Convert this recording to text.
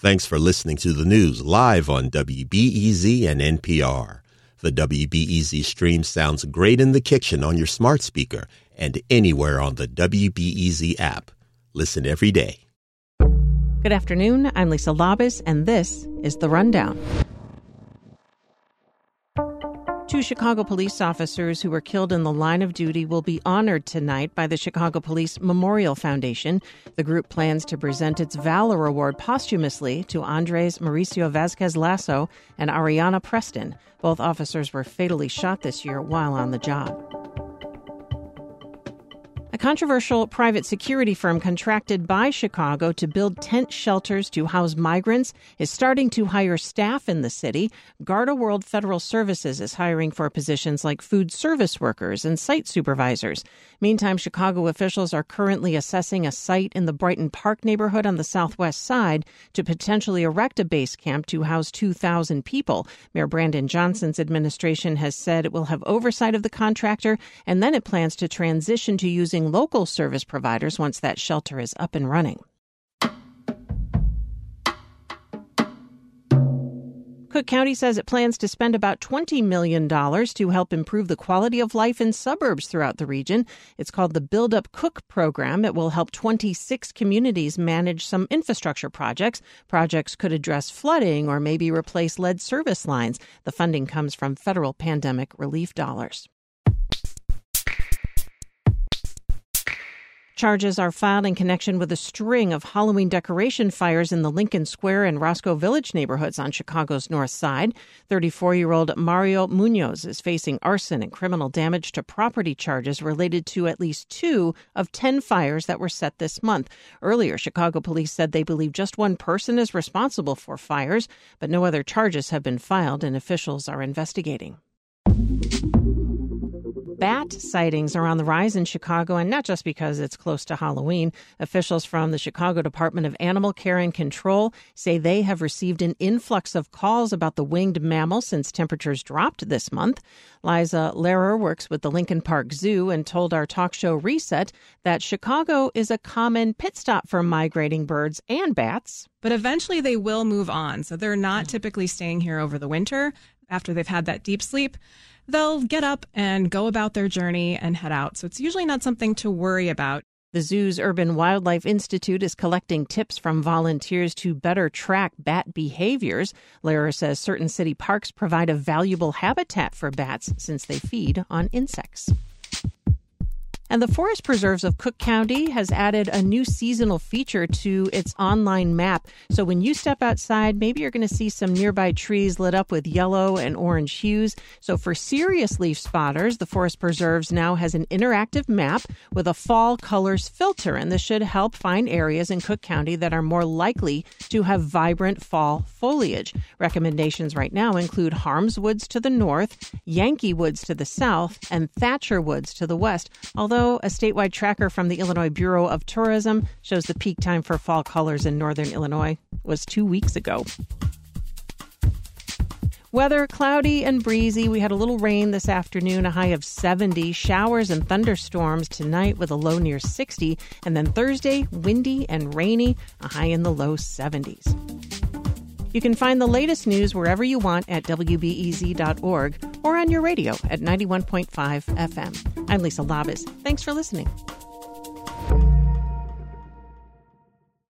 Thanks for listening to the news live on WBEZ and NPR. The WBEZ stream sounds great in the kitchen on your smart speaker and anywhere on the WBEZ app. Listen every day. Good afternoon. I'm Lisa Labuz, and this is The Rundown. Two Chicago police officers who were killed in the line of duty will be honored tonight by the Chicago Police Memorial Foundation. The group plans to present its Valor Award posthumously to Andres Mauricio Vasquez Lasso and Areanah Preston. Both officers were fatally shot this year while on the job. Controversial private security firm contracted by Chicago to build tent shelters to house migrants is starting to hire staff in the city. Garda World Federal Services is hiring for positions like food service workers and site supervisors. Meantime, Chicago officials are currently assessing a site in the Brighton Park neighborhood on the southwest side to potentially erect a base camp to house 2,000 people. Mayor Brandon Johnson's administration has said it will have oversight of the contractor and then it plans to transition to using local service providers once that shelter is up and running. Cook County says it plans to spend about $20 million to help improve the quality of life in suburbs throughout the region. It's called the Build Up Cook program. It will help 26 communities manage some infrastructure projects. Projects could address flooding or maybe replace lead service lines. The funding comes from federal pandemic relief dollars. Charges are filed in connection with a string of Halloween decoration fires in the Lincoln Square and Roscoe Village neighborhoods on Chicago's north side. 34 year old Mario Munoz is facing arson and criminal damage to property charges related to at least two of 10 fires that were set this month. Earlier, Chicago police said they believe just one person is responsible for fires, but no other charges have been filed and officials are investigating. Bat sightings are on the rise in Chicago, and not just because it's close to Halloween. Officials from the Chicago Department of Animal Care and Control say they have received an influx of calls about the winged mammal since temperatures dropped this month. Liza Lehrer works with the Lincoln Park Zoo and told our talk show Reset that Chicago is a common pit stop for migrating birds and bats. But eventually they will move on. So they're not typically staying here over the winter after they've had that deep sleep they'll get up and go about their journey and head out. So it's usually not something to worry about. The zoo's Urban Wildlife Institute is collecting tips from volunteers to better track bat behaviors. Lehrer says certain city parks provide a valuable habitat for bats since they feed on insects. And the Forest Preserves of Cook County has added a new seasonal feature to its online map. So when you step outside, maybe you're going to see some nearby trees lit up with yellow and orange hues. So for serious leaf spotters, the Forest Preserves now has an interactive map with a fall colors filter. And this should help find areas in Cook County that are more likely to have vibrant fall foliage. Recommendations right now include Harms Woods to the north, Yankee Woods to the south, and Thatcher Woods to the west. Although a statewide tracker from the Illinois Bureau of Tourism shows the peak time for fall colors in northern Illinois was two weeks ago. Weather cloudy and breezy. We had a little rain this afternoon, a high of 70. Showers and thunderstorms tonight with a low near 60. And then Thursday, windy and rainy, a high in the low 70s. You can find the latest news wherever you want at WBEZ.org or on your radio at 91.5 FM. I'm Lisa Labuz. Thanks for listening.